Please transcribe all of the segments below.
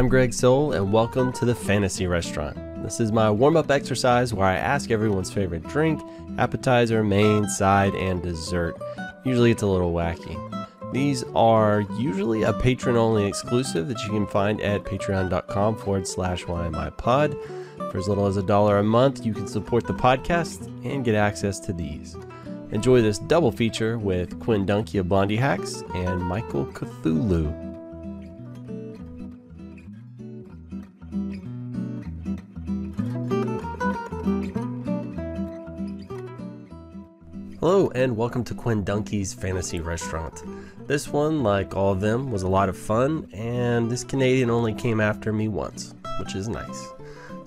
I'm Greg Soul, and welcome to the Fantasy Restaurant. This is my warm up exercise where I ask everyone's favorite drink, appetizer, main, side, and dessert. Usually it's a little wacky. These are usually a patron only exclusive that you can find at patreon.com forward slash pod. For as little as a dollar a month, you can support the podcast and get access to these. Enjoy this double feature with of Blondihacks and Michael Cthulhu. Hello, and welcome to Quinn Dunki's Fantasy Restaurant. This one, like all of them, was a lot of fun, and this Canadian only came after me once, which is nice.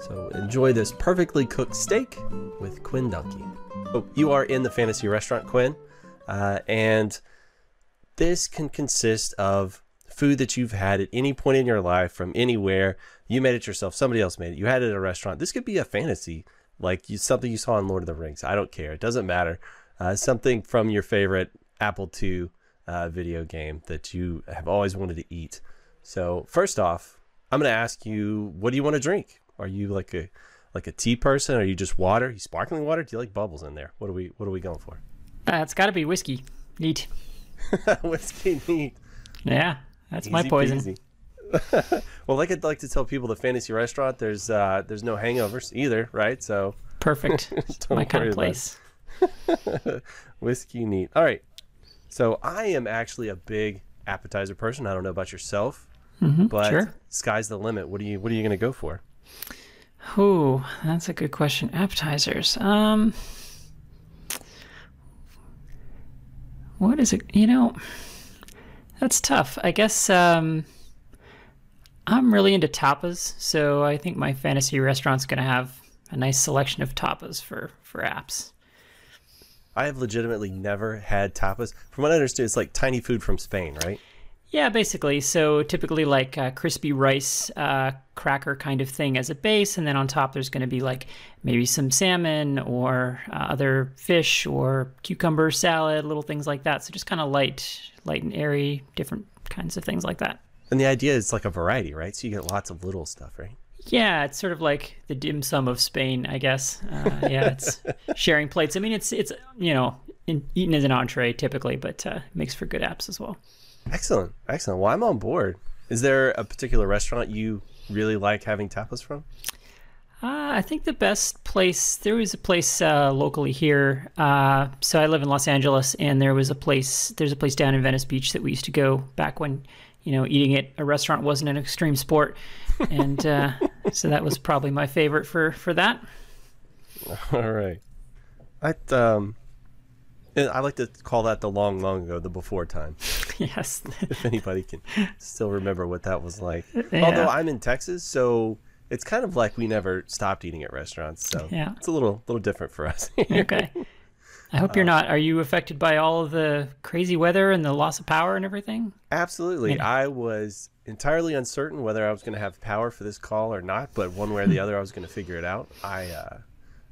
So enjoy this perfectly cooked steak with Quinn Dunki. Oh, you are in the Fantasy Restaurant, Quinn, uh, and this can consist of food that you've had at any point in your life from anywhere. You made it yourself, somebody else made it, you had it at a restaurant. This could be a fantasy, like you, something you saw in Lord of the Rings. I don't care, it doesn't matter uh, something from your favorite Apple II uh, video game that you have always wanted to eat. So first off, I'm going to ask you, what do you want to drink? Are you like a like a tea person? Are you just water? Are you sparkling water? Do you like bubbles in there? What are we What are we going for? Uh, it's got to be whiskey. Neat. whiskey neat. Yeah, that's Easy my poison. well, like I'd like to tell people, the fantasy restaurant, there's uh, there's no hangovers either, right? So perfect. It's my kind of place. Whiskey neat. All right. So I am actually a big appetizer person. I don't know about yourself, mm-hmm, but sure. sky's the limit. What are you What are you going to go for? Oh, that's a good question. Appetizers. Um, what is it? You know, that's tough. I guess um, I'm really into tapas, so I think my fantasy restaurant's going to have a nice selection of tapas for for apps. I have legitimately never had tapas. From what I understand, it's like tiny food from Spain, right? Yeah, basically. So typically like a crispy rice uh, cracker kind of thing as a base, and then on top there's going to be like maybe some salmon or uh, other fish or cucumber salad, little things like that. So just kind of light, light and airy, different kinds of things like that. And the idea is like a variety, right? So you get lots of little stuff, right? Yeah, it's sort of like the dim sum of Spain, I guess. Uh, yeah, it's sharing plates. I mean, it's it's you know in, eaten as an entree typically, but uh, makes for good apps as well. Excellent, excellent. Well, I'm on board. Is there a particular restaurant you really like having tapas from? Uh, I think the best place there was a place uh, locally here. Uh, so I live in Los Angeles, and there was a place. There's a place down in Venice Beach that we used to go back when you know eating at a restaurant wasn't an extreme sport and uh, so that was probably my favorite for for that. All right, I um, I like to call that the long, long ago, the before time. yes. if anybody can still remember what that was like. Yeah. Although I'm in Texas, so it's kind of like we never stopped eating at restaurants. So yeah. it's a little little different for us. okay. I hope you're not. Are you affected by all of the crazy weather and the loss of power and everything? Absolutely. I was entirely uncertain whether I was going to have power for this call or not, but one way or the other, I was going to figure it out. I uh,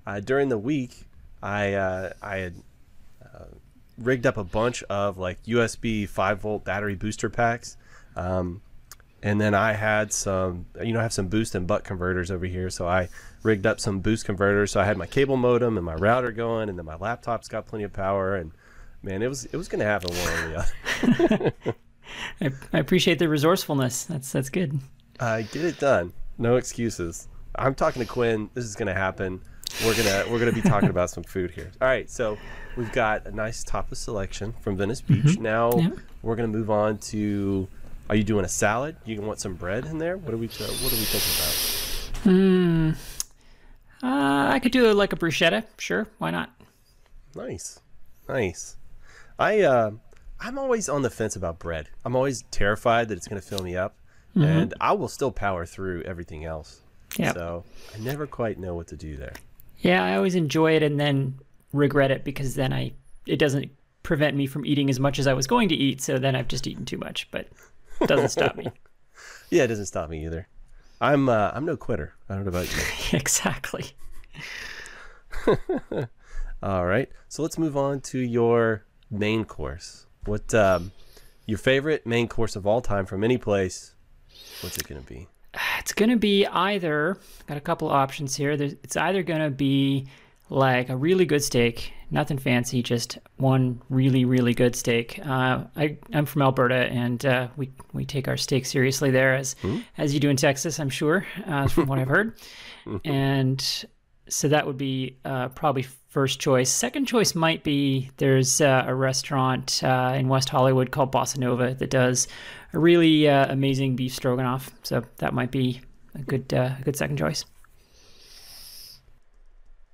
uh, during the week, I uh, I had uh, rigged up a bunch of like USB five volt battery booster packs. Um, and then I had some, you know, I have some boost and buck converters over here. So I rigged up some boost converters. So I had my cable modem and my router going, and then my laptop's got plenty of power. And man, it was it was going to happen one or the other. I, I appreciate the resourcefulness. That's that's good. Uh, get it done. No excuses. I'm talking to Quinn. This is going to happen. We're gonna we're gonna be talking about some food here. All right, so we've got a nice tapas selection from Venice Beach. Mm-hmm. Now yeah. we're gonna move on to are you doing a salad? You want some bread in there? What are we uh, What are we thinking about? Hmm. Uh, I could do like a bruschetta. Sure, why not? Nice, nice. I uh, I'm always on the fence about bread. I'm always terrified that it's going to fill me up, mm-hmm. and I will still power through everything else. Yeah. So I never quite know what to do there. Yeah, I always enjoy it and then regret it because then I it doesn't prevent me from eating as much as I was going to eat. So then I've just eaten too much. But it doesn't stop me. yeah, it doesn't stop me either. I'm uh, I'm no quitter. I don't know about you. exactly. All right. So let's move on to your main course. What um, your favorite main course of all time from any place? What's it going to be? it's going to be either got a couple options here. There's, it's either going to be like a really good steak, nothing fancy, just one really really good steak. Uh, I I'm from Alberta, and uh, we we take our steak seriously there, as mm. as you do in Texas, I'm sure, uh, from what I've heard. and so that would be uh, probably first choice. Second choice might be there's uh, a restaurant uh, in West Hollywood called Bossa Nova that does a really uh, amazing beef stroganoff. So that might be a good uh, a good second choice.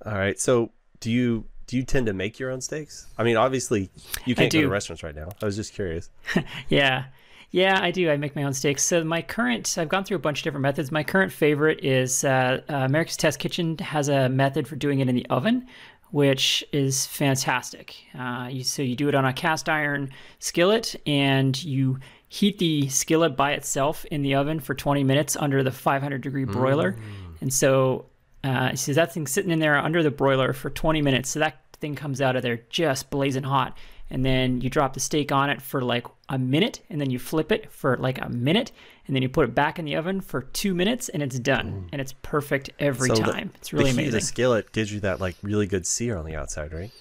All right. So do you do you tend to make your own steaks? I mean, obviously you can't go to restaurants right now. I was just curious. yeah. Yeah, I do. I make my own steaks. So my current, I've gone through a bunch of different methods. My current favorite is uh, uh, America's Test Kitchen has a method for doing it in the oven, which is fantastic. Uh, you, so you do it on a cast iron skillet, and you heat the skillet by itself in the oven for 20 minutes under the 500 degree broiler. Mm. And so, uh, so that thing's sitting in there under the broiler for 20 minutes. So that thing comes out of there just blazing hot and then you drop the steak on it for like a minute and then you flip it for like a minute and then you put it back in the oven for two minutes and it's done. Mm. and it's perfect every so time. The, it's really the amazing. the skillet gives you that like really good sear on the outside right?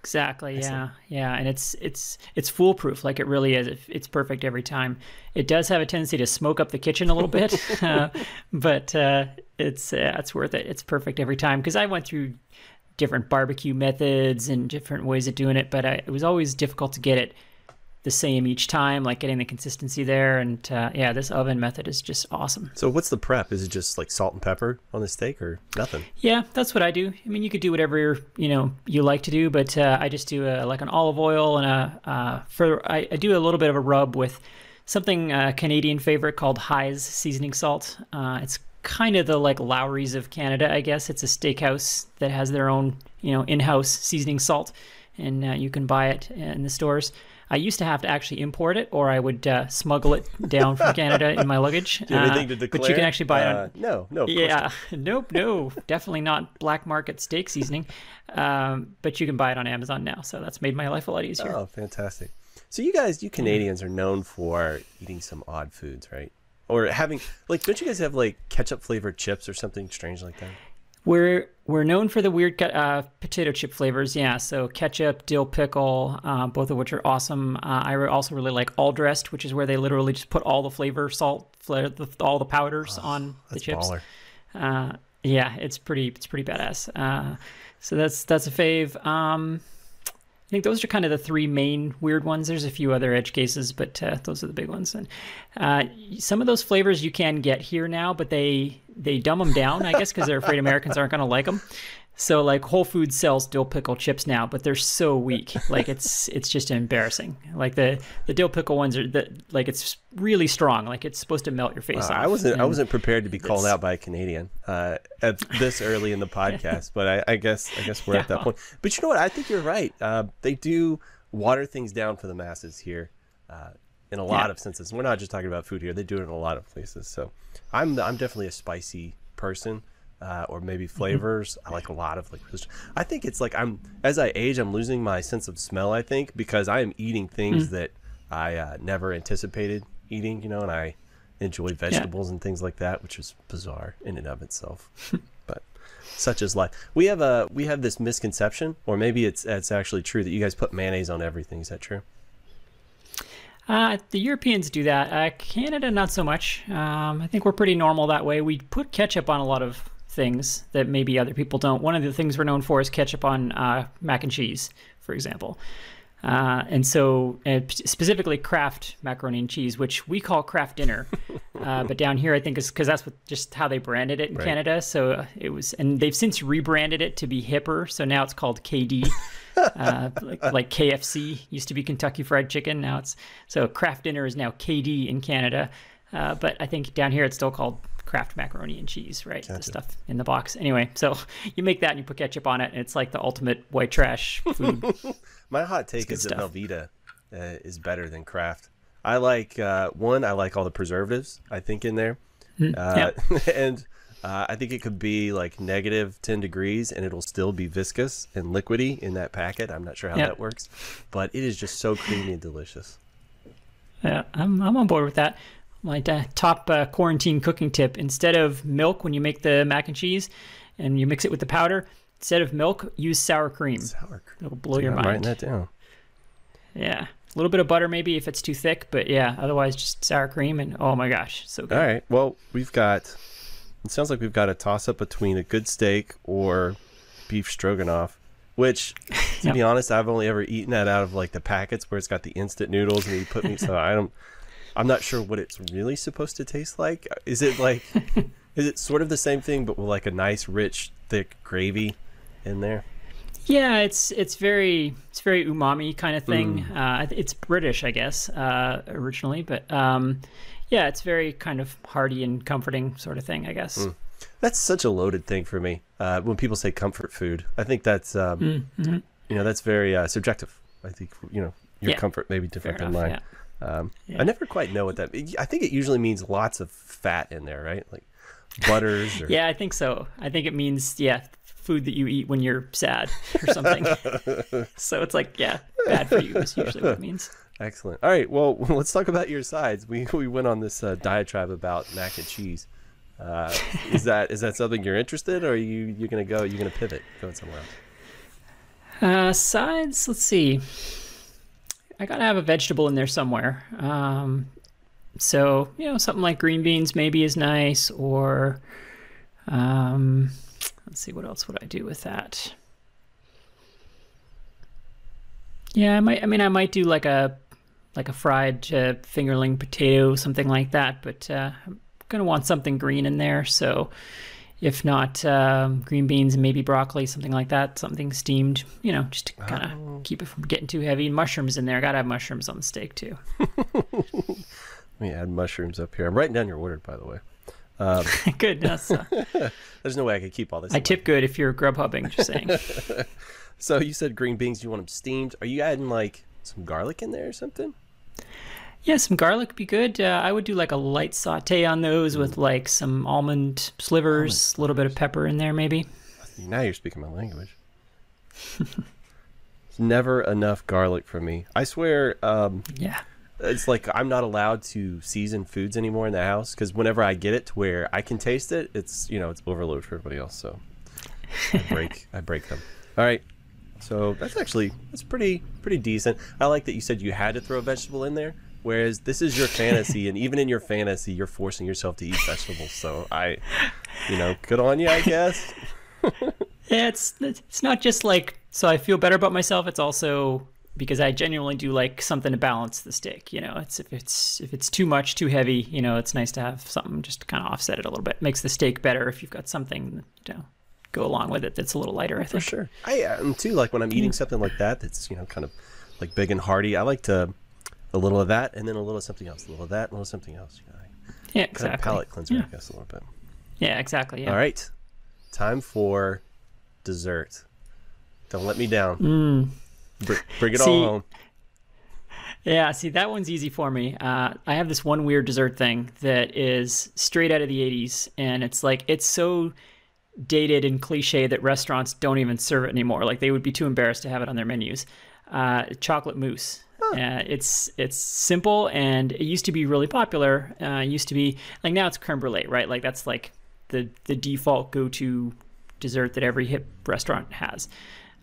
Exactly yeah yeah and it's it's it's foolproof like it really is. It's perfect every time. It does have a tendency to smoke up the kitchen a little bit uh, but uh, it's uh, it's worth it. It's perfect every time because i went through different barbecue methods and different ways of doing it, but I, it was always difficult to get it the same each time, like getting the consistency there. And uh, yeah, this oven method is just awesome. So, what's the prep? Is it just like salt and pepper on the steak, or nothing? Yeah, that's what I do. I mean, you could do whatever you you know you like to do, but uh, I just do a, like an olive oil and a uh, for I, I, do a little bit of a rub with something uh, Canadian favorite called Hy's seasoning salt. Uh, it's kind of the like Lawry's of Canada, I guess. It's a steakhouse that has their own, you know, in-house seasoning salt, and uh, you can buy it in the stores. I used to have to actually import it, or I would uh, smuggle it down from Canada in my luggage. Do you anything to declare? But you can actually buy it. On, uh, no, no. yeah, nope, no, definitely not black market steak seasoning. Um, but you can buy it on Amazon now, so that's made my life a lot easier. Oh, fantastic! So you guys, you Canadians, are known for eating some odd foods, right? Or having like don't you guys have like ketchup flavored chips or something strange like that? We're we're known for the weird uh, potato chip flavors yeah. So ketchup dill pickle uh, both of which are awesome. Uh, i also really like all dressed which is where they literally just put all the flavor salt flavor, all the powders oh, on the chips. uh, yeah it's pretty it's pretty badass. Uh, so that's that's a fave. Um, think those are kind of the three main weird ones. There's a few other edge cases, but uh, those are the big ones. And uh, some of those flavors you can get here now, but they they dumb them down, I guess, because they're afraid Americans aren't going to like them. So like Whole Foods sells dill pickle chips now, but they're so weak. Like it's it's just embarrassing. Like the the dill pickle ones are the like it's really strong. Like it's supposed to melt your face. Uh, I wasn't I wasn't prepared to be called out by a Canadian uh, at this early in the podcast, but I, I, guess I guess we're yeah. at that point. But you know what? I think you're right. Uh, they do water things down for the masses here. Uh, in a lot yeah. of senses, we're not just talking about food here. They do it in a lot of places. So, I'm I'm definitely a spicy person uh, or maybe mm-hmm. flavors. I like a lot of like. I think it's like I'm as I age, I'm losing my sense of smell. I think because I am eating things mm. that I uh, never anticipated eating. You know, and I enjoy vegetables yeah. and things like that, which is bizarre in and of itself. but such is life. We have a we have this misconception, or maybe it's it's actually true that you guys put mayonnaise on everything. Is that true? Uh, the Europeans do that. Uh, Canada, not so much. Um, I think we're pretty normal that way. We put ketchup on a lot of things that maybe other people don't. One of the things we're known for is ketchup on uh, mac and cheese, for example. Uh, and so, uh, specifically Kraft macaroni and cheese, which we call Kraft dinner, uh, but down here I think is because that's what, just how they branded it in right. Canada. So uh, it was, and they've since rebranded it to be hipper. So now it's called KD, uh, like, like, KFC used to be Kentucky Fried Chicken. Now it's so Kraft dinner is now KD in Canada. Uh, but I think down here it's still called Kraft macaroni and cheese, right? Gotcha. The stuff in the box. Anyway, so you make that and you put ketchup on it, and it's like the ultimate white trash food. My hot take is that Velveeta uh, is better than Kraft. I like uh, one. I like all the preservatives. I think in there, mm, uh, and uh, I think it could be like negative ten degrees, and it'll still be viscous and liquidy in that packet. I'm not sure how yep. that works, but it is just so creamy and delicious. Yeah, I'm I'm on board with that my uh, top uh, quarantine cooking tip: instead of milk when you make the mac and cheese, and you mix it with the powder, instead of milk, use sour cream. Sour cream. It'll blow your I'm writing mind. that down. Yeah, a little bit of butter maybe if it's too thick, but yeah, otherwise just sour cream and oh my gosh, so good. All right. Well, we've got. It sounds like we've got a toss up between a good steak or beef stroganoff. Which, to Yep. be honest, I've only ever eaten that out of like the packets where it's got the instant noodles and you put me. so I don't. I'm not sure what it's really supposed to taste like. Is it like? is it sort of the same thing, but with like a nice, rich, thick gravy in there? Yeah, it's it's very it's very umami kind of thing. Mm. Uh, it's British, I guess, uh, originally, but um, yeah, it's very kind of hearty and comforting sort of thing, I guess. Mm. That's such a loaded thing for me. Uh, when people say comfort food, I think that's um, Mm-hmm. you know that's very uh, subjective. I think you know your Yeah. comfort may be Fair different than enough. mine. Yeah. Um, Yeah. I never quite know what that. I think it usually means lots of fat in there, right? Like butters. Or, Yeah, I think so. I think it means yeah, food that you eat when you're sad or something. so it's like yeah, bad for you is usually what it means. Excellent. All right. Well, let's talk about your sides. We we went on this uh, diatribe about mac and cheese. Uh, is that is that something you're interested, or are you you're gonna go? You're gonna pivot, going somewhere else? Uh, sides, let's see. I gotta have a vegetable in there somewhere. Um, so you know, something like green beans maybe is nice, or um, let's see, what else would I do with that? Yeah, I might. I mean, I might do like a like a fried uh, fingerling potato, something like that. But uh, I'm gonna want something green in there. So if not um, green beans and maybe broccoli, something like that, something steamed, you know, just to kind of Oh. keep it from getting too heavy. Mushrooms in there. Gotta have mushrooms on the steak too. Let me add mushrooms up here. I'm writing down your order, by the way. Um, good. That's, uh, there's no way I could keep all this. I tip good if you're Grubhubbing. Just saying. So you said green beans. You want them steamed. Are you adding like some garlic in there or something? Yeah, some garlic would be good. Uh, I would do like a light saute on those with like some almond slivers, a little bit of pepper in there, maybe. Now you're speaking my language. It's Never enough garlic for me. I swear, um, Yeah. it's like I'm not allowed to season foods anymore in the house because whenever I get it to where I can taste it, it's you know it's overload for everybody else. So I break I break them. All right, so that's actually that's pretty pretty decent. I like that you said you had to throw a vegetable in there, whereas this is your fantasy, and even in your fantasy, you're forcing yourself to eat vegetables. So I, you know, good on you, I guess. Yeah, it's it's not just like so I feel better about myself. It's also because I genuinely do like something to balance the steak. You know, it's if it's if it's too much, too heavy. You know, it's nice to have something just to kind of offset it a little bit. Makes the steak better if you've got something you know go along with it that's a little lighter. I think. For sure. I am too. Like when I'm eating mm. something like that, that's you know kind of like big and hearty. I like to a little of that and then a little of something else, a little of that, a little of something else. You know, Yeah, kind exactly. of palate cleanser, Yeah. I guess, a little bit. Yeah, exactly. Yeah. All right, time for dessert. Don't let me down. Mm. Br- bring it See- all home. Yeah, see, that one's easy for me. Uh, I have this one weird dessert thing that is straight out of the 80s, and it's like, it's so dated and cliche that restaurants don't even serve it anymore. Like, they would be too embarrassed to have it on their menus. Uh, chocolate mousse. Uh, it's it's simple and it used to be really popular. Uh, it used to be like now it's creme brulee, right? Like that's like the the default go to dessert that every hip restaurant has.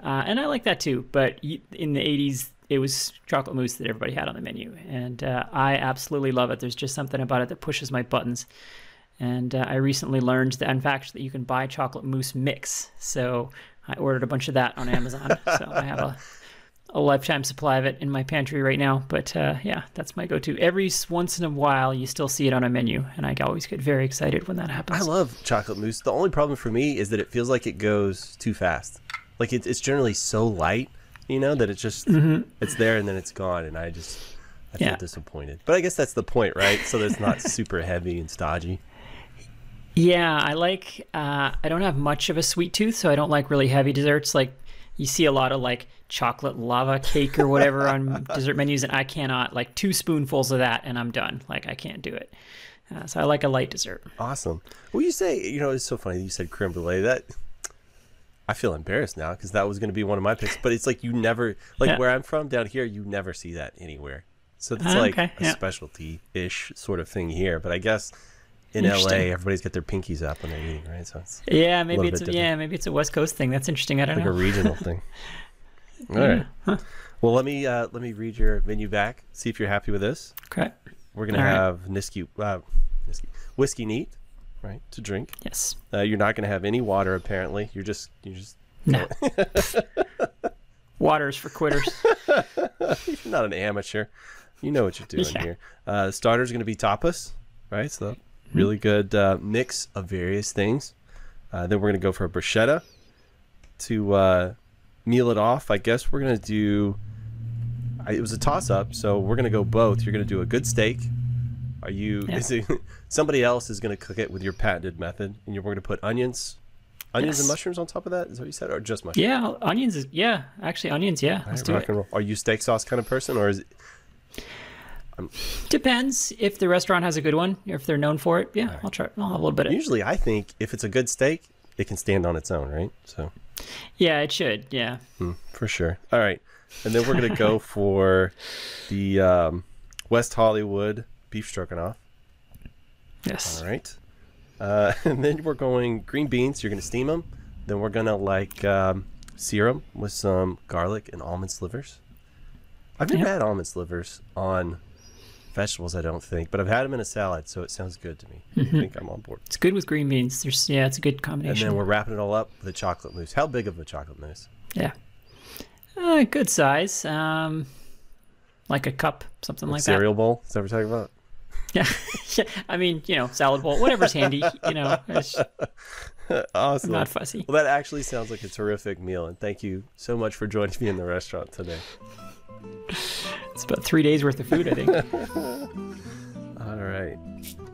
Uh, and I like that too. But in the 80s, it was chocolate mousse that everybody had on the menu. And uh, I absolutely love it. There's just something about it that pushes my buttons. And uh, I recently learned that, in fact, that you can buy chocolate mousse mix. So I ordered a bunch of that on Amazon. so I have a, a lifetime supply of it in my pantry right now. But uh, yeah, that's my go to. Every once in a while, you still see it on a menu. And I always get very excited when that happens. I love chocolate mousse. The only problem for me is that it feels like it goes too fast. Like it, it's generally so light, you know, that it's just it's there and then it's gone, and I just I feel Mm-hmm. Yeah. disappointed. But I guess that's the point, right? So that it's not super heavy and stodgy. Yeah, I like. Uh, I don't have much of a sweet tooth, so I don't like really heavy desserts. Like you see a lot of like chocolate lava cake or whatever on dessert menus, and I cannot. Like two spoonfuls of that, and I'm done. Like I can't do it. Uh, so I like a light dessert. Awesome. Well, you say, you know, it's so funny that you said creme brulee. That I feel embarrassed now because that was going to be one of my picks. But it's like you never, like Yeah. where I'm from down here, you never see that anywhere. So it's Ah, like okay, a yeah. specialty-ish sort of thing here. But I guess in LA, everybody's got their pinkies up when they're eating, right? So it's Yeah, maybe little it's bit yeah, maybe it's a West Coast thing. That's interesting. I don't know. like a regional thing. All right. Well, let me uh, let me read your menu back. See if you're happy with this. Okay. We're gonna All right. have Niski, uh, Niski, whiskey neat, right, to drink. Yes. Uh, you're not gonna have any water apparently. You're just you just No. Waters for quitters. you're not an amateur. You know what you're doing Yeah. here. Uh, starter's gonna be tapas, right? So really good uh, mix of various things. Uh, then we're gonna go for a bruschetta to uh, meal it off. I guess we're gonna do. I, it was a toss up, so we're gonna go both. You're gonna do a good steak. Are you? Yeah. Is it somebody else is gonna cook it with your patented method, and you're, we're gonna put onions, onions and mushrooms on top of that? Is what you said, or just mushrooms? yeah, onions is yeah, actually onions, yeah. Let's do it. Are you steak sauce kind of person, or is it? Depends if the restaurant has a good one, or if they're known for it. Yeah, I'll try. I'll have a little bit of. Usually, I think if it's a good steak, it can stand on its own, right? So Yeah, it should. Yeah. mm, for sure. All right, and then we're gonna go for the um, West Hollywood beef stroganoff. Yes. All right. Uh, and then we're going green beans. You're going to steam them. Then we're going to like um, sear 'em with some garlic and almond slivers. I've never Yeah. had almond slivers on vegetables, I don't think, but I've had them in a salad, so it sounds good to me. I think I'm on board. It's good with green beans. There's yeah, it's a good combination. And then we're wrapping it all up with a chocolate mousse. How big of a chocolate mousse? Yeah. Uh, good size. Um, like a cup, something like that. Cereal bowl? Is that what we're talking about? Yeah. yeah. I mean, you know, salad bowl, whatever's handy. You know, it's, I'm awesome. not fussy. Well, that actually sounds like a terrific meal, and thank you so much for joining me in the restaurant today. It's about three days worth of food, I think. All right.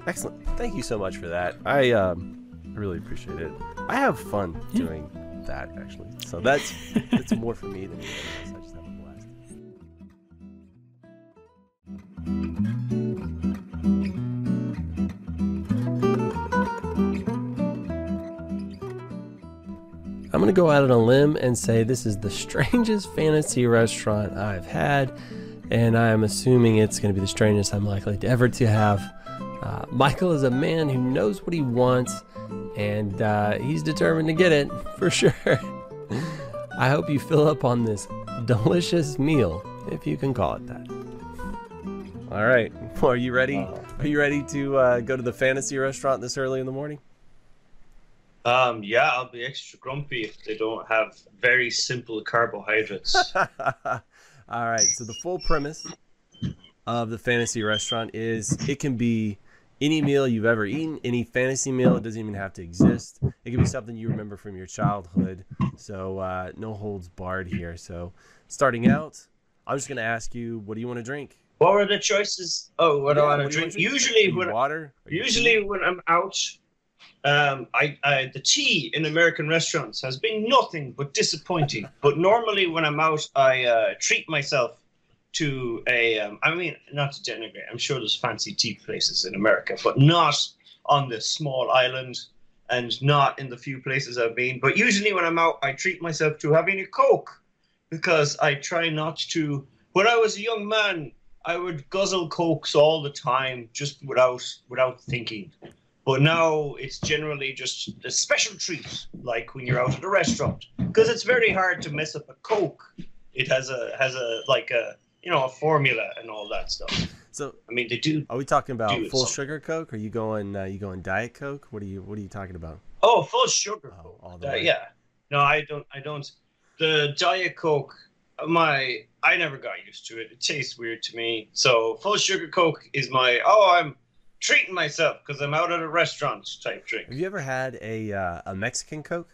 Excellent. Thank you so much for that. I um really appreciate it. I have fun doing that actually. So that's it's more for me than anything else. I just have a blast. I'm going to go out on a limb and say this is the strangest fantasy restaurant I've had, and I am assuming it's going to be the strangest I'm likely to ever to have. Uh, Michael is a man who knows what he wants, and uh, he's determined to get it for sure. I hope you fill up on this delicious meal, if you can call it that. All right, are you ready? Are you ready to uh, go to the fantasy restaurant this early in the morning? Um, yeah, I'll be extra grumpy if they don't have very simple carbohydrates. All right. So the full premise of the fantasy restaurant is it can be any meal you've ever eaten, any fantasy meal. It doesn't even have to exist. It can be something you remember from your childhood. So uh, no holds barred here. So starting out, I'm just gonna ask you, what do you want to drink? what were the choices? Oh, what do I want to drink? Usually, when water. Usually when I'm out, um, I, I the tea in American restaurants has been nothing but disappointing. but normally, when I'm out, I uh, treat myself to a. Um, I mean, not to denigrate. I'm sure there's fancy tea places in America, but not on this small island. And not in the few places I've been. But usually, when I'm out, I treat myself to having a Coke because I try not to. When I was a young man, I would guzzle cokes all the time, just without without thinking. But now it's generally just a special treat, like when you're out at a restaurant, because it's very hard to mess up a coke. It has a has a like a you know a formula and all that stuff. So I mean, they do. are we talking about full some- sugar Coke? Are you going? Uh, you going Diet Coke? What are you? What are you talking about? Oh, full sugar Oh, coke. all the Uh, way. yeah. No, I don't. I don't. The diet coke. My I never got used to it. It tastes weird to me. So full sugar coke is my. Oh, I'm treating myself because I'm out at a restaurant type drink. Have you ever had a uh, a Mexican Coke?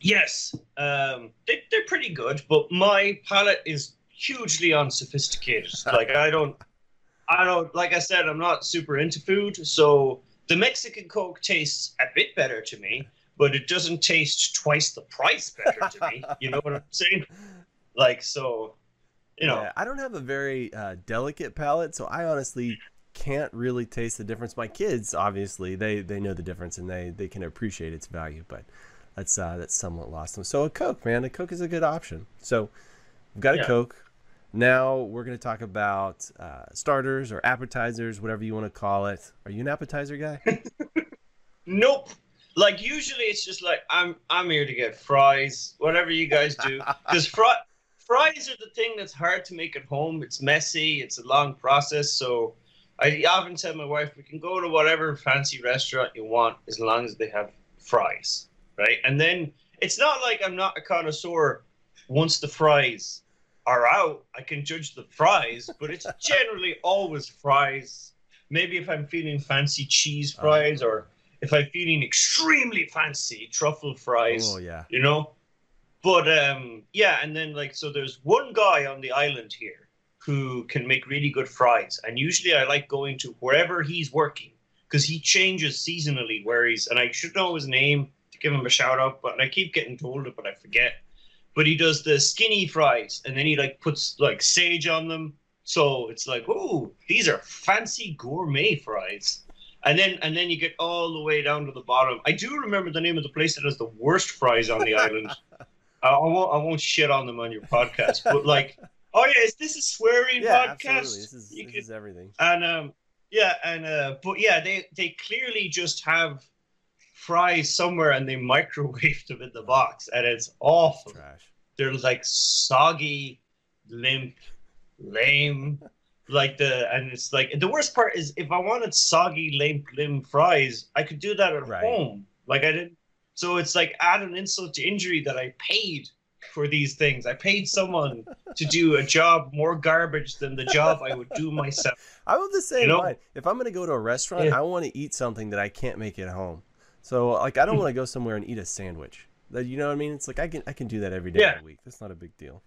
Yes, um, they, they're pretty good, but my palate is hugely unsophisticated. like I don't, I don't. Like I said, I'm not super into food, so the Mexican Coke tastes a bit better to me, but it doesn't taste twice the price better to me. You know what I'm saying? Like so, you know. Yeah, I don't have a very uh, delicate palate, so I honestly can't really taste the difference. My kids, obviously, they they know the difference and they they can appreciate its value, but that's uh, that's somewhat lost them. So a Coke, man, a Coke is a good option. So we've got a Yeah. Coke. Now we're going to talk about uh, starters or appetizers, whatever you want to call it. Are you an appetizer guy? Nope. Like usually it's just like I'm I'm here to get fries, whatever you guys do. Because fri- fries are the thing that's hard to make at home. It's messy. It's a long process. So I often tell my wife we can go to whatever fancy restaurant you want as long as they have fries, right? And then it's not like I'm not a connoisseur. Once the fries are out, I can judge the fries, but it's generally always fries. Maybe if I'm feeling fancy cheese fries or if I'm feeling extremely fancy truffle fries, oh yeah. you know. But um, yeah, and then like so, there's one guy on the island here who can make really good fries, and usually I like going to wherever he's working because he changes seasonally where he's, and I should know his name to give him a shout out, but I keep getting told it, but I forget. But he does the skinny fries, and then he like puts like sage on them, so it's like, oh, these are fancy gourmet fries and then and then you get all the way down to the bottom. I do remember the name of the place that has the worst fries on the island. I, I won't I won't shit on them on your podcast, but like, oh yeah, is this a swearing Yeah, podcast? absolutely. This is, this could- is everything. and um, yeah, and uh, but yeah, they they clearly just have fries somewhere and they microwaved them in the box, and it's awful. Trash. They're like soggy, limp, lame. Like the and it's like the worst part is if I wanted soggy, limp, limb fries, I could do that at Right. home. Like I didn't. So it's like add an insult to injury that I paid for these things. I paid someone to do a job more garbage than the job I would do myself. I will the same You know? line. If I'm gonna go to a restaurant, Yeah. I want to eat something that I can't make at home. So like, I don't want to go somewhere and eat a sandwich. That you know what I mean? It's like I can I can do that every day Yeah. of the week. That's not a big deal.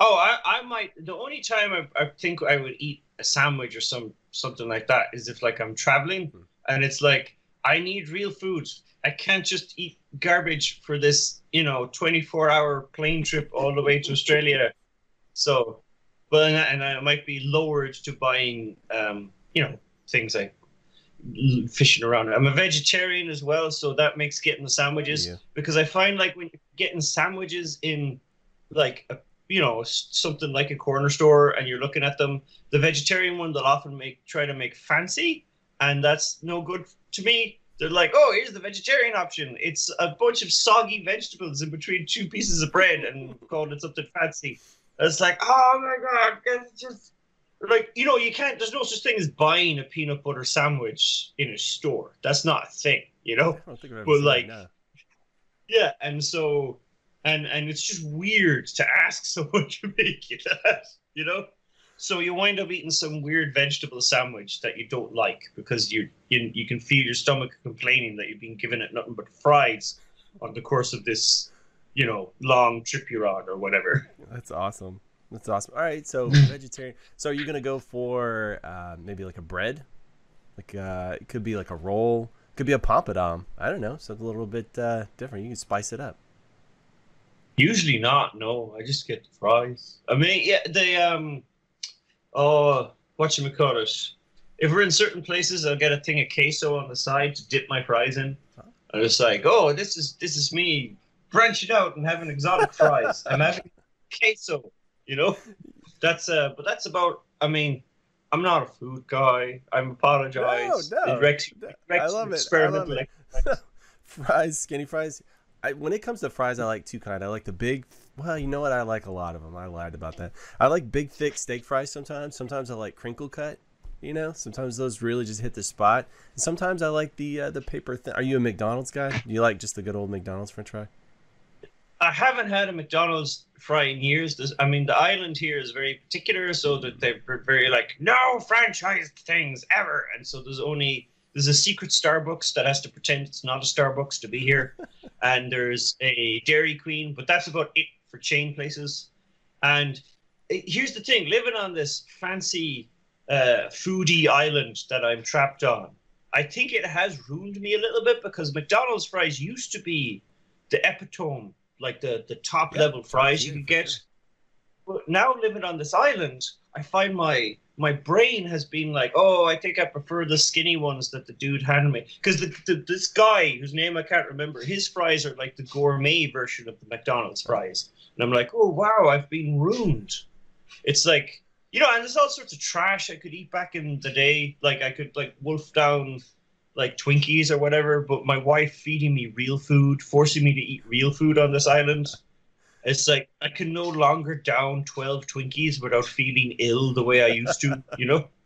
Oh, I, I might. The only time I, I think I would eat a sandwich or some something like that is if like I'm traveling Hmm. and it's like I need real food. I can't just eat garbage for this, you know, 24 hour plane trip all the way to Australia. So, but and I, and I might be lowered to buying, um, you know, things like fishing around. I'm a vegetarian as well, so that makes getting the sandwiches Yeah. because I find like when you're getting sandwiches in like a you know something like a corner store and you're looking at them the vegetarian one they'll often make try to make fancy and that's no good to me they're like oh here's the vegetarian option it's a bunch of soggy vegetables in between two pieces of bread and called it something fancy it's like oh my god it's just like you know you can't there's no such thing as buying a peanut butter sandwich in a store that's not a thing you know I don't think I've ever But, like, no. yeah, and so and and it's just weird to ask someone to make you that, you know. So you wind up eating some weird vegetable sandwich that you don't like because you you you can feel your stomach complaining that you've been given it nothing but fries on the course of this, you know, long trip you're on or whatever. That's awesome. That's awesome. All right, so vegetarian. So are you're gonna go for uh, maybe like a bread, like uh, it could be like a roll, could be a papadom. I don't know, something a little bit uh, different. You can spice it up. Usually not. No, I just get the fries. I mean, yeah, they um, oh, what you? If we're in certain places, I'll get a thing of queso on the side to dip my fries in. And it's like, oh, this is this is me branching out and having exotic fries. I'm having queso. You know, that's uh, but that's about. I mean, I'm not a food guy. I'm apologize. No, no. It wrecks- No, it wrecks I love it. I love it. fries, skinny fries. I, when it comes to fries, I like two kind. I like the big. Well, you know what? I like a lot of them. I lied about that. I like big, thick steak fries sometimes. Sometimes I like crinkle cut. You know, sometimes those really just hit the spot. And sometimes I like the uh, the paper thin. Are you a McDonald's guy? Do you like just the good old McDonald's French fry? I haven't had a McDonald's fry in years. I mean, the island here is very particular, so that they're very like no franchised things ever, and so there's only there's a secret Starbucks that has to pretend it's not a Starbucks to be here, and there's a Dairy Queen, but that's about it for chain places. And here's the thing: living on this fancy uh, foodie island that I'm trapped on, I think it has ruined me a little bit because McDonald's fries used to be the epitome, like the the top Yeah, level fries you could get. sure. But now living on this island, I find my my brain has been like, oh, I think I prefer the skinny ones that the dude handed me. Because the, the, this guy, whose name I can't remember, his fries are like the gourmet version of the McDonald's fries. And I'm like, oh, wow, I've been ruined. It's like, you know, and there's all sorts of trash I could eat back in the day. Like, I could, like, wolf down, like, Twinkies or whatever, but my wife feeding me real food, forcing me to eat real food on this island. It's like I can no longer down 12 Twinkies without feeling ill the way I used to, you know?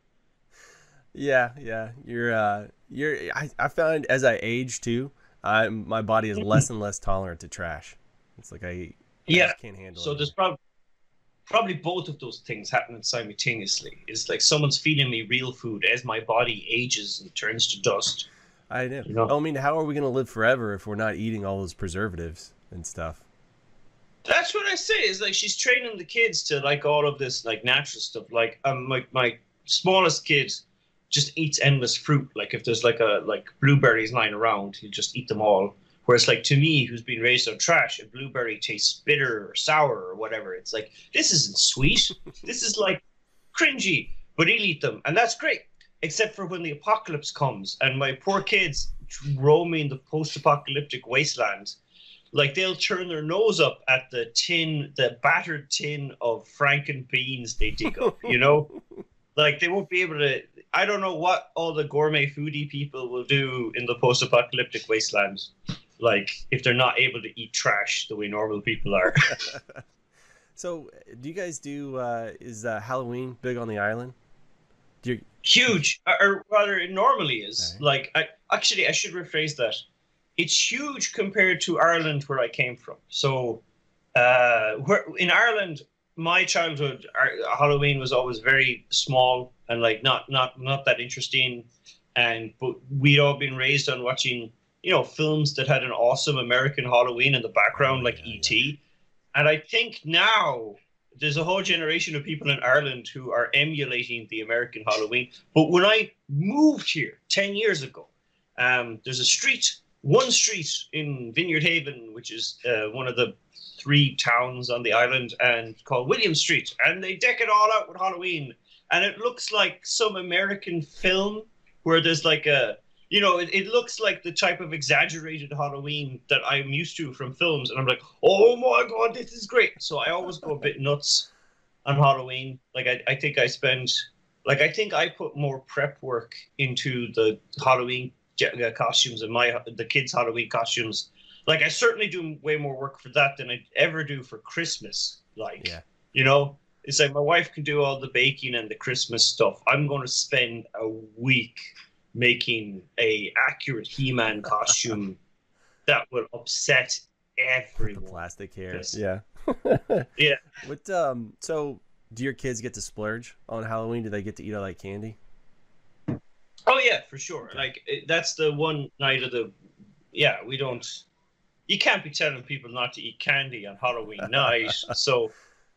Yeah, yeah. You're uh you're I, I found as I age too, I my body is less and less tolerant to trash. It's like I, I Yeah. can't handle So it. there's probably probably both of those things happening simultaneously. It's like someone's feeding me real food as my body ages and turns to dust. I know. you know? I mean, how are we gonna live forever if we're not eating all those preservatives and stuff? That's what I say. Is like she's training the kids to like all of this like natural stuff. Like um, my my smallest kid just eats endless fruit. Like if there's like a like blueberries lying around, he'll just eat them all. Whereas like to me, who's been raised on trash, a blueberry tastes bitter or sour or whatever. It's like this isn't sweet. this is like cringy. But he'll eat them, and that's great. Except for when the apocalypse comes, and my poor kids roaming the post-apocalyptic wasteland like they'll turn their nose up at the tin, the battered tin of franken beans they dig up, you know? like they won't be able to I don't know what all the gourmet foodie people will do in the post apocalyptic wasteland. Like if they're not able to eat trash the way normal people are. So, do you guys do? Uh, is uh, Halloween big on the island? Do you? huge, or- rather, it normally is. Like, I actually, I should rephrase that. It's huge compared to Ireland, where I came from. So, uh, where in Ireland, my childhood, Halloween was always very small and like not not not that interesting. And but we'd all been raised on watching, you know, films that had an awesome American Halloween in the background, like Yeah, E.T. And I think now there's a whole generation of people in Ireland who are emulating the American Halloween. But when I moved here 10 years ago, um, there's a street, one street in Vineyard Haven, which is uh, one of the three towns on the island, and called William Street. And they deck it all out with Halloween. And it looks like some American film where there's like a you know, it, it looks like the type of exaggerated Halloween that I'm used to from films, and I'm like, oh my god, this is great. So I always go a bit nuts on Halloween. Like I, I think I spend, like I think I put more prep work into the Halloween uh, costumes and my the kids' Halloween costumes. Like I certainly do way more work for that than I ever do for Christmas. Like, Yeah. you know, it's like my wife can do all the baking and the Christmas stuff. I'm going to spend a week making a accurate He-Man costume that would upset The everyone. plastic hair. Yes. Yeah. Yeah. What? Um. So, do your kids get to splurge on Halloween? Do they get to eat all that candy? Oh yeah, for sure. Okay. Like it, that's the one night of the. Yeah, we don't. You can't be telling people not to eat candy on Halloween night. So,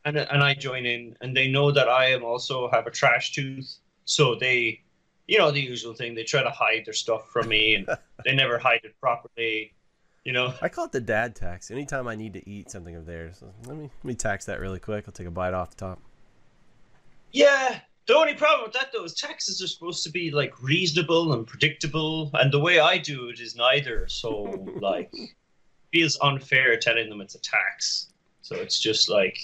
and and I join in, and they know that I am also have a trash tooth. So they, you know, the usual thing. They try to hide their stuff from me, and they never hide it properly. You know. I call it the dad tax. Anytime I need to eat something of theirs, let me let me tax that really quick. I'll take a bite off the top. Yeah. The only problem with that though is taxes are supposed to be like reasonable and predictable, and the way I do it is neither. So like, feels unfair telling them it's a tax. So it's just like,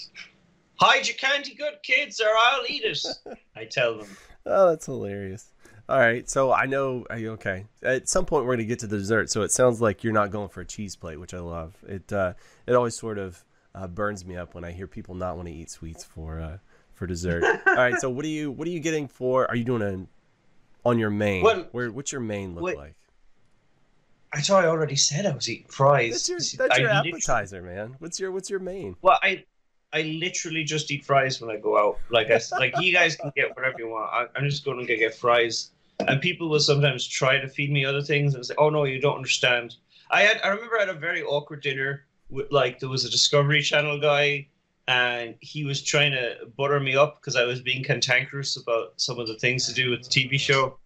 hide your candy good kids, or I'll eat it. I tell them. Oh, that's hilarious. All right, so I know. Okay, at some point we're gonna get to the dessert. So it sounds like you're not going for a cheese plate, which I love. It uh, it always sort of uh, burns me up when I hear people not want to eat sweets for uh, for dessert. All right, so what are you what are you getting for? Are you doing a on your main? Well, Where what's your main look wait, like? I thought I already said I was eating fries. That's your that's your appetizer, man. What's your what's your main? Well, I I literally just eat fries when I go out. Like I like you guys can get whatever you want. I, I'm just going to get fries. And people will sometimes try to feed me other things and say, "Oh no, you don't understand." I had I remember I had a very awkward dinner with like there was a Discovery Channel guy and he was trying to butter me up because I was being cantankerous about some of the things to do with the TV show.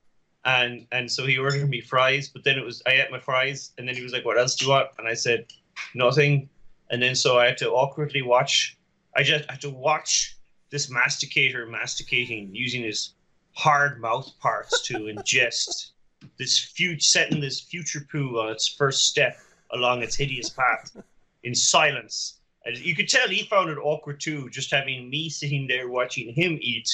And and so he ordered me fries, but then it was I ate my fries and then he was like, "What else do you want?" And I said, "Nothing." And then so I had to awkwardly watch. I just had to watch this masticator masticating using his hard mouth parts to ingest this future setting this future poo on its first step along its hideous path in silence. And you could tell he found it awkward too, just having me sitting there watching him eat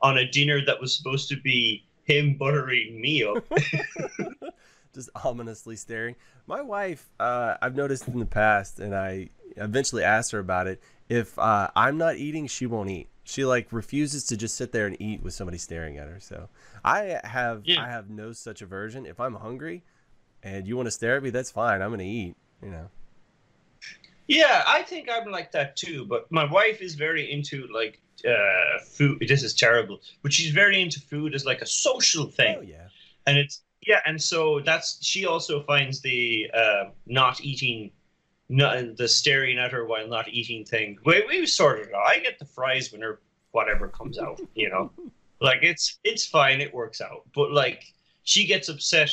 on a dinner that was supposed to be him buttering me up. just ominously staring. My wife, uh, I've noticed in the past, and I eventually asked her about it. If uh, I'm not eating, she won't eat. She like refuses to just sit there and eat with somebody staring at her. So I have Yeah. I have no such aversion. If I'm hungry, and you want to stare at me, that's fine. I'm gonna eat. You know. Yeah, I think I'm like that too. But my wife is very into like uh, food. This is terrible, but she's very into food as like a social thing, Oh yeah. and it's yeah. And so that's she also finds the uh, not eating, not the staring at her while not eating thing. We we sorted it out. I get the fries when her whatever comes out. You know, like it's it's fine. It works out. But like she gets upset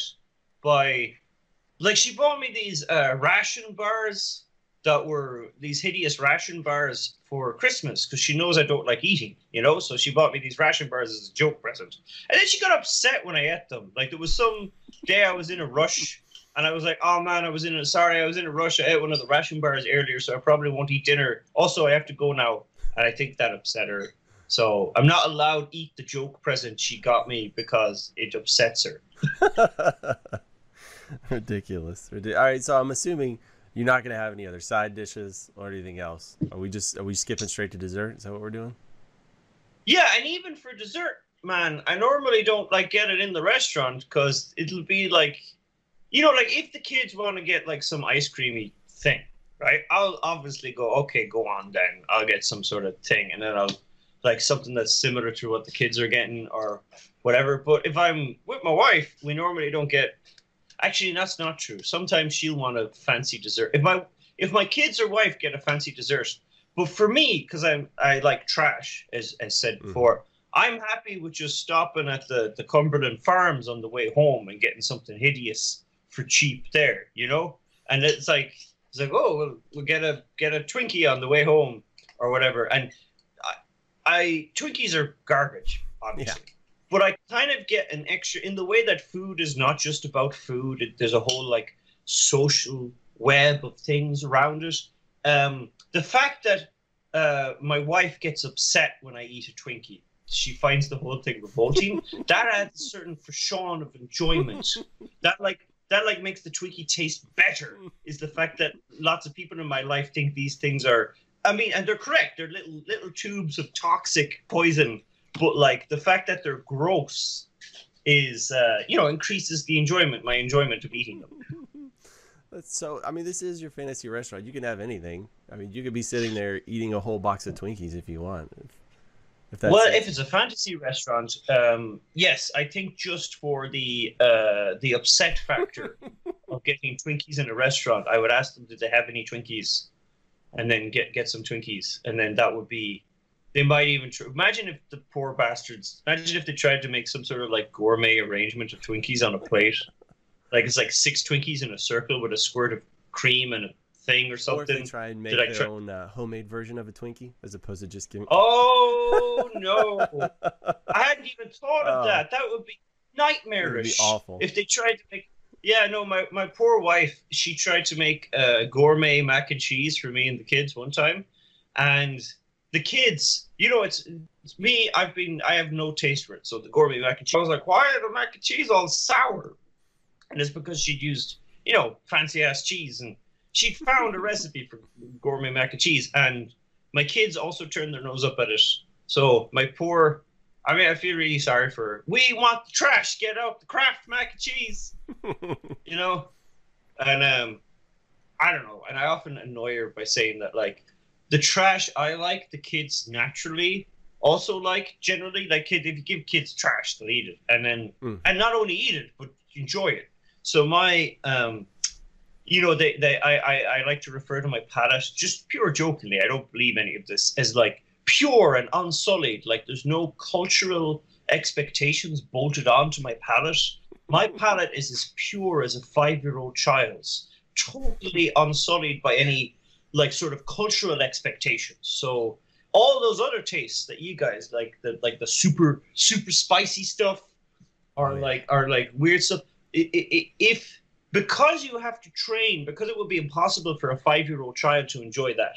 by like she bought me these uh, ration bars that were these hideous ration bars for Christmas because she knows I don't like eating, you know. So she bought me these ration bars as a joke present, and then she got upset when I ate them. Like there was some day I was in a rush, and I was like, "Oh man, I was in a sorry, I was in a rush. I ate one of the ration bars earlier, so I probably won't eat dinner. Also, I have to go now." And I think that upset her. So I'm not allowed to eat the joke present she got me because it upsets her. Ridiculous. Ridi- All right, so I'm assuming you're not gonna have any other side dishes or anything else. Are we just are we skipping straight to dessert? Is that what we're doing? Yeah, and even for dessert, man, I normally don't like get it in the restaurant because it'll be like, you know, like if the kids want to get like some ice creamy thing, right? I'll obviously go, okay, go on then. I'll get some sort of thing, and then I'll like something that's similar to what the kids are getting or whatever. But if I'm with my wife, we normally don't get. Actually, that's not true. Sometimes she'll want a fancy dessert. If my if my kids or wife get a fancy dessert, but for me, because I'm I like trash, as as said Mhm. before, I'm happy with just stopping at the the Cumberland Farms on the way home and getting something hideous for cheap there, you know. And it's like it's like oh we'll, we'll get a get a Twinkie on the way home or whatever. And I, I Twinkies are garbage, obviously. But I kind of get an extra in the way that food is not just about food. It, there's a whole like social web of things around it. Um, the fact that uh, my wife gets upset when I eat a Twinkie, she finds the whole thing revolting. that adds a certain frisson of enjoyment. That like that like makes the Twinkie taste better. Is the fact that lots of people in my life think these things are. I mean, and they're correct. They're little little tubes of toxic poison. But like the fact that they're gross is, uh, you know, increases the enjoyment, my enjoyment of eating them. So. I mean, this is your fantasy restaurant. You can have anything. I mean, you could be sitting there eating a whole box of Twinkies if you want. If, if well, if it's a fantasy restaurant, um, yes, I think just for the uh, the upset factor of getting Twinkies in a restaurant, I would ask them did they have any Twinkies, and then get get some Twinkies, and then that would be. They might even tr- imagine if the poor bastards. Imagine if they tried to make some sort of like gourmet arrangement of Twinkies on a plate, like it's like six Twinkies in a circle with a squirt of cream and a thing or or something. they try and make Did their try- own uh, homemade version of a Twinkie as opposed to just giving. Oh no! I hadn't even thought of Oh. that. That would be nightmarish. Would be awful. If they tried to make. Yeah, no, my, my poor wife, she tried to make uh, gourmet mac and cheese for me and the kids one time. And the kids, you know, it's, it's me, I've been, I have no taste for it. So the gourmet mac and cheese, I was like, why are the mac and cheese all sour? And it's because she'd used, you know, fancy ass cheese. And she found a recipe for gourmet mac and cheese. And my kids also turned their nose up at it. So my poor, I mean, I feel really sorry for her. We want the trash. Get out the Kraft mac and cheese. You know, and um, I don't know. And I often annoy her by saying that like the trash I like, the kids naturally also like. Generally, like kid, if you give kids trash, they'll eat it, and then Mm. and not only eat it but enjoy it. So my um, you know, they, they I, I I like to refer to my palate just pure jokingly. I don't believe any of this as like pure and unsullied. Like there's no cultural expectations bolted onto my palate. My palate is as pure as a five-year-old child's, totally unsullied by any like sort of cultural expectations. So all those other tastes that you guys like the like the super super spicy stuff or Oh, like are like weird stuff i i i if because you have to train because it would be impossible for a five-year-old child to enjoy that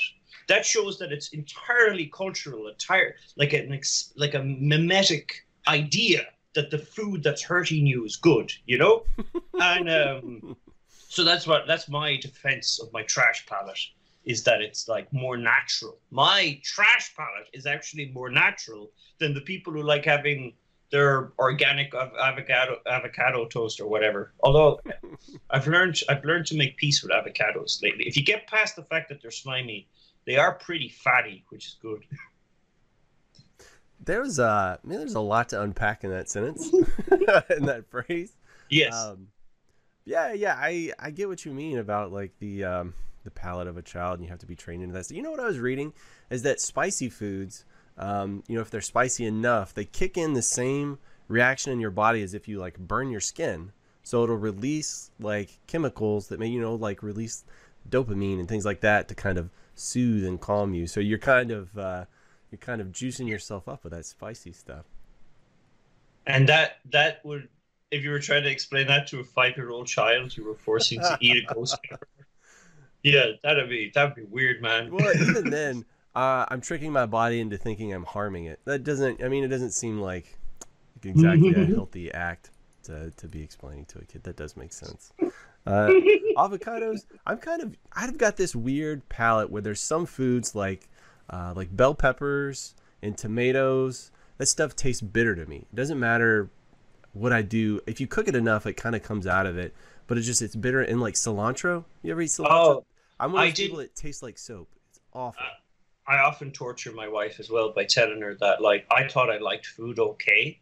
that shows that it's entirely cultural entire like an ex, like a mimetic idea that the food that's hurting you is good you know and um so that's what that's my defense of my trash palate is that it's like more natural. My trash palate is actually more natural than the people who like having their organic avocado avocado toast or whatever. Although I've learned I've learned to make peace with avocados lately. If you get past the fact that they're slimy, they are pretty fatty, which is good. There's uh, man, there's a lot to unpack in that sentence, in that phrase. Yes. Um, yeah, yeah, I I get what you mean about like the um the palate of a child, and you have to be trained into that. So you know what I was reading is that spicy foods, um, you know, if they're spicy enough, they kick in the same reaction in your body as if you like burn your skin. So it'll release like chemicals that may you know like release dopamine and things like that to kind of soothe and calm you. So you're kind of uh, you're kind of juicing yourself up with that spicy stuff. and that that would if you were trying to explain that to a five-year-old child you were forcing to eat a ghost pepper. Yeah, that'd be that'd be weird, man. well, even then, uh, I'm tricking my body into thinking I'm harming it. That doesn't. I mean, it doesn't seem like exactly a healthy act to to be explaining to a kid. That does make sense. Uh, avocados. I'm kind of. I've got this weird palate where there's some foods like uh, like bell peppers and tomatoes. That stuff tastes bitter to me. It doesn't matter what I do. If you cook it enough, it kind of comes out of it. But it's just it's bitter. And like cilantro. You ever eat cilantro? Oh, I'm one of I those people did- that tastes like soap. It's awful. I often torture my wife as well by telling her that like I thought I liked food okay,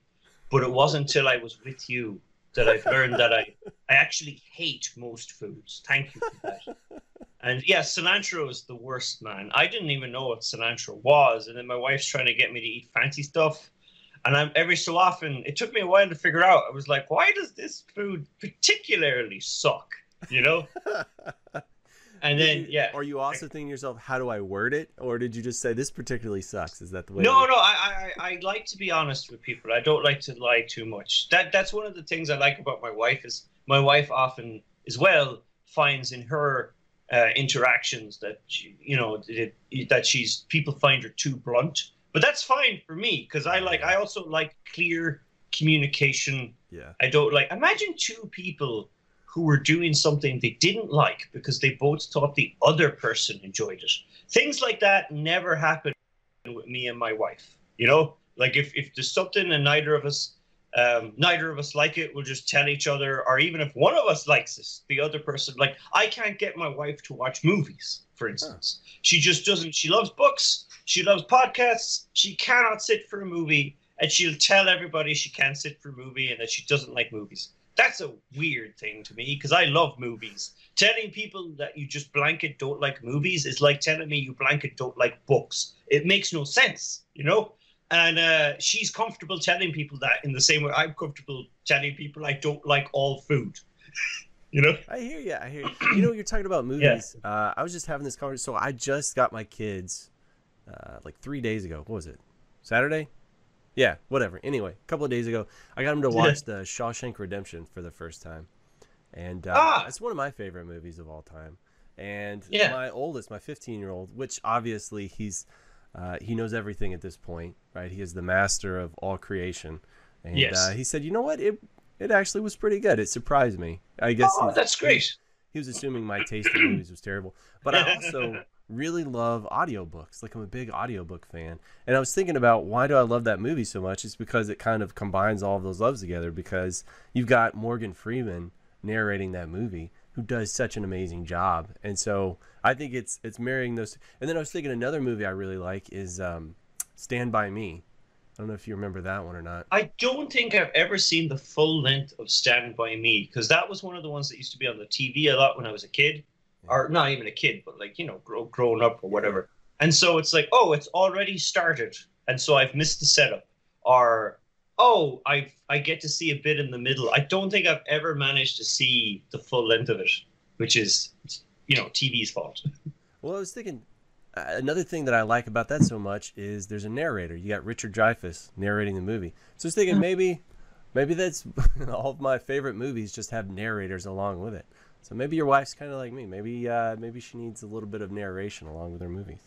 but it wasn't until I was with you that I've learned that I I actually hate most foods. Thank you for that. And yeah, cilantro is the worst, man. I didn't even know what cilantro was, and then my wife's trying to get me to eat fancy stuff. And I'm every so often, it took me a while to figure out. I was like, why does this food particularly suck? You know? And Did then you- yeah, Are you also thinking to yourself, how do I word it, or did you just say this particularly sucks? Is that the way? No, no, I, I, I like to be honest with people. I don't like to lie too much. That that's one of the things I like about my wife is my wife often as well finds in her uh, interactions that she, you know that, that she's people find her too blunt. But that's fine for me because I like I also like clear communication. Yeah. I don't like imagine two people who were doing something they didn't like because they both thought the other person enjoyed it. Things like that never happen with me and my wife. You know, like if, if there's something and neither of us um, neither of us like it, we'll just tell each other, or even if one of us likes this, the other person like I can't get my wife to watch movies, for instance. She just doesn't she loves books, she loves podcasts, she cannot sit for a movie, and she'll tell everybody she can't sit for a movie and that she doesn't like movies. That's a weird thing to me because I love movies. Telling people that you just blanket don't like movies is like telling me you blanket don't like books. It makes no sense, you know? And uh, she's comfortable telling people that in the same way I'm comfortable telling people I don't like all food. you know? I hear you. I hear you. You know, you're talking about movies. Uh, I was just having this conversation. So I just got my kids uh, like three days ago. What was it? Saturday? Yeah, whatever. Anyway, a couple of days ago, I got him to watch the Shawshank Redemption for the first time, and uh, Ah! it's one of my favorite movies of all time. And Yeah. my oldest, my 15 year old, which obviously he's uh, he knows everything at this point, right? He is the master of all creation, and Yes. uh, he said, "You know what? It it actually was pretty good. It surprised me. I guess Oh, that's great. he was assuming my taste in movies was terrible. But I also really love audiobooks. Like I'm a big audiobook fan. And I was thinking about why do I love that movie so much? It's because it kind of combines all of those loves together because you've got Morgan Freeman narrating that movie who does such an amazing job. And so I think it's it's marrying those and then I was thinking another movie I really like is um, Stand by Me. I don't know if you remember that one or not. I don't think I've ever seen the full length of Stand By Me because that was one of the ones that used to be on the TV a lot when I was a kid, or not even a kid, but like you know, grow, growing up or whatever. And so it's like, oh, it's already started, and so I've missed the setup, or oh, I I get to see a bit in the middle. I don't think I've ever managed to see the full length of it, which is you know TV's fault. Well, I was thinking uh, another thing that I like about that so much is there's a narrator. You got Richard Dreyfuss narrating the movie. So I was thinking maybe, maybe that's all of my favorite movies just have narrators along with it. So maybe your wife's kind of like me. Maybe uh, maybe she needs a little bit of narration along with her movies.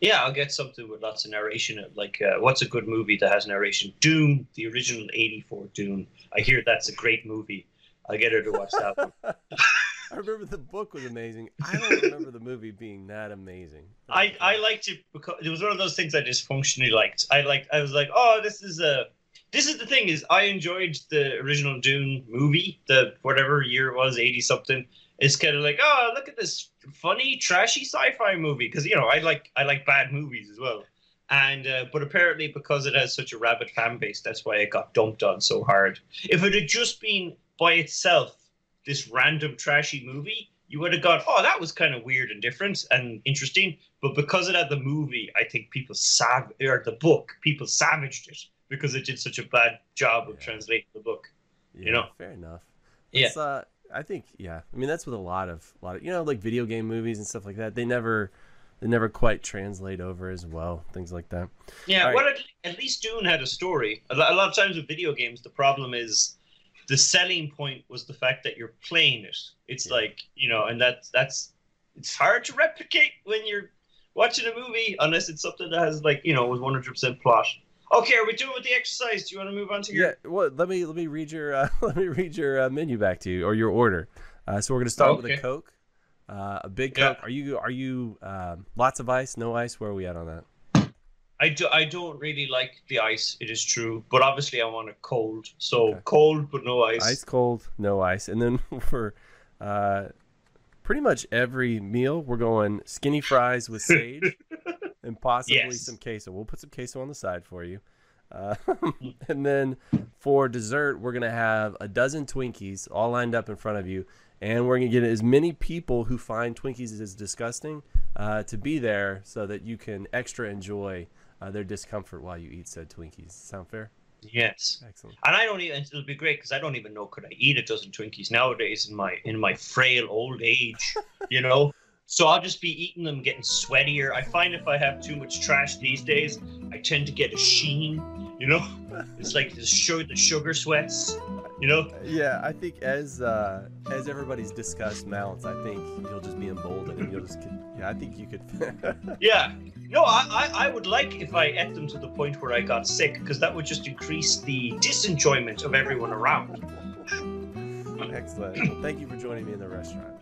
Yeah, I'll get something with lots of narration. Like, uh, what's a good movie that has narration? Dune, the original '84 Dune. I hear that's a great movie. I'll get her to watch that one. I remember the book was amazing. I don't remember the movie being that amazing. I, I liked it because it was one of those things I just functionally liked. I liked. I was like, oh, this is a. This is the thing is I enjoyed the original Dune movie, the whatever year it was, eighty something. It's kind of like, oh, look at this funny, trashy sci-fi movie because you know I like I like bad movies as well. And uh, but apparently because it has such a rabid fan base, that's why it got dumped on so hard. If it had just been by itself, this random trashy movie, you would have gone, oh, that was kind of weird and different and interesting. But because it had the movie, I think people sav or the book, people savaged it because it did such a bad job of Yeah. translating the book. Yeah, you know. fair enough. Yeah. Uh, I think yeah. I mean that's with a lot of a lot of you know like video game movies and stuff like that. They never they never quite translate over as well. Things like that. Yeah, All well, at, at least Dune had a story. A lot, a lot of times with video games, the problem is the selling point was the fact that you're playing it. It's Yeah. like you know, and that's that's it's hard to replicate when you're watching a movie unless it's something that has like you know was 100 percent plot. Okay, are we doing with the exercise? Do you want to move on to your? Yeah. Well, let me let me read your uh, let me read your uh, menu back to you or your order. Uh, so we're gonna start with a Coke, uh, a big Yeah. Coke. Are you are you um, lots of ice? No ice? Where are we at on that? I do. I don't really like the ice. It is true, but obviously I want it cold. So Okay. cold but no ice. Ice cold, no ice, and then for uh, pretty much every meal we're going skinny fries with sage and possibly Yes. some queso. We'll put some queso on the side for you. Uh, and then for dessert, we're gonna have a dozen Twinkies all lined up in front of you, and we're gonna get as many people who find Twinkies as disgusting uh, to be there so that you can extra enjoy uh, their discomfort while you eat said Twinkies. Sound fair? Yes. Excellent. And I don't even. It'll be great because I don't even know could I eat a dozen Twinkies nowadays in my in my frail old age, you know. So I'll just be eating them, getting sweatier. I find if I have too much trash these days, I tend to get a sheen. You know, it's like the sugar, the sugar sweats. You know. Yeah, I think as uh, as everybody's discussed mounts, I think you'll just be emboldened and you'll just. Yeah, I think you could. Yeah. No, I, I, I would like if I ate them to the point where I got sick because that would just increase the disenjoyment of everyone around. Excellent. Well, thank you for joining me in the restaurant.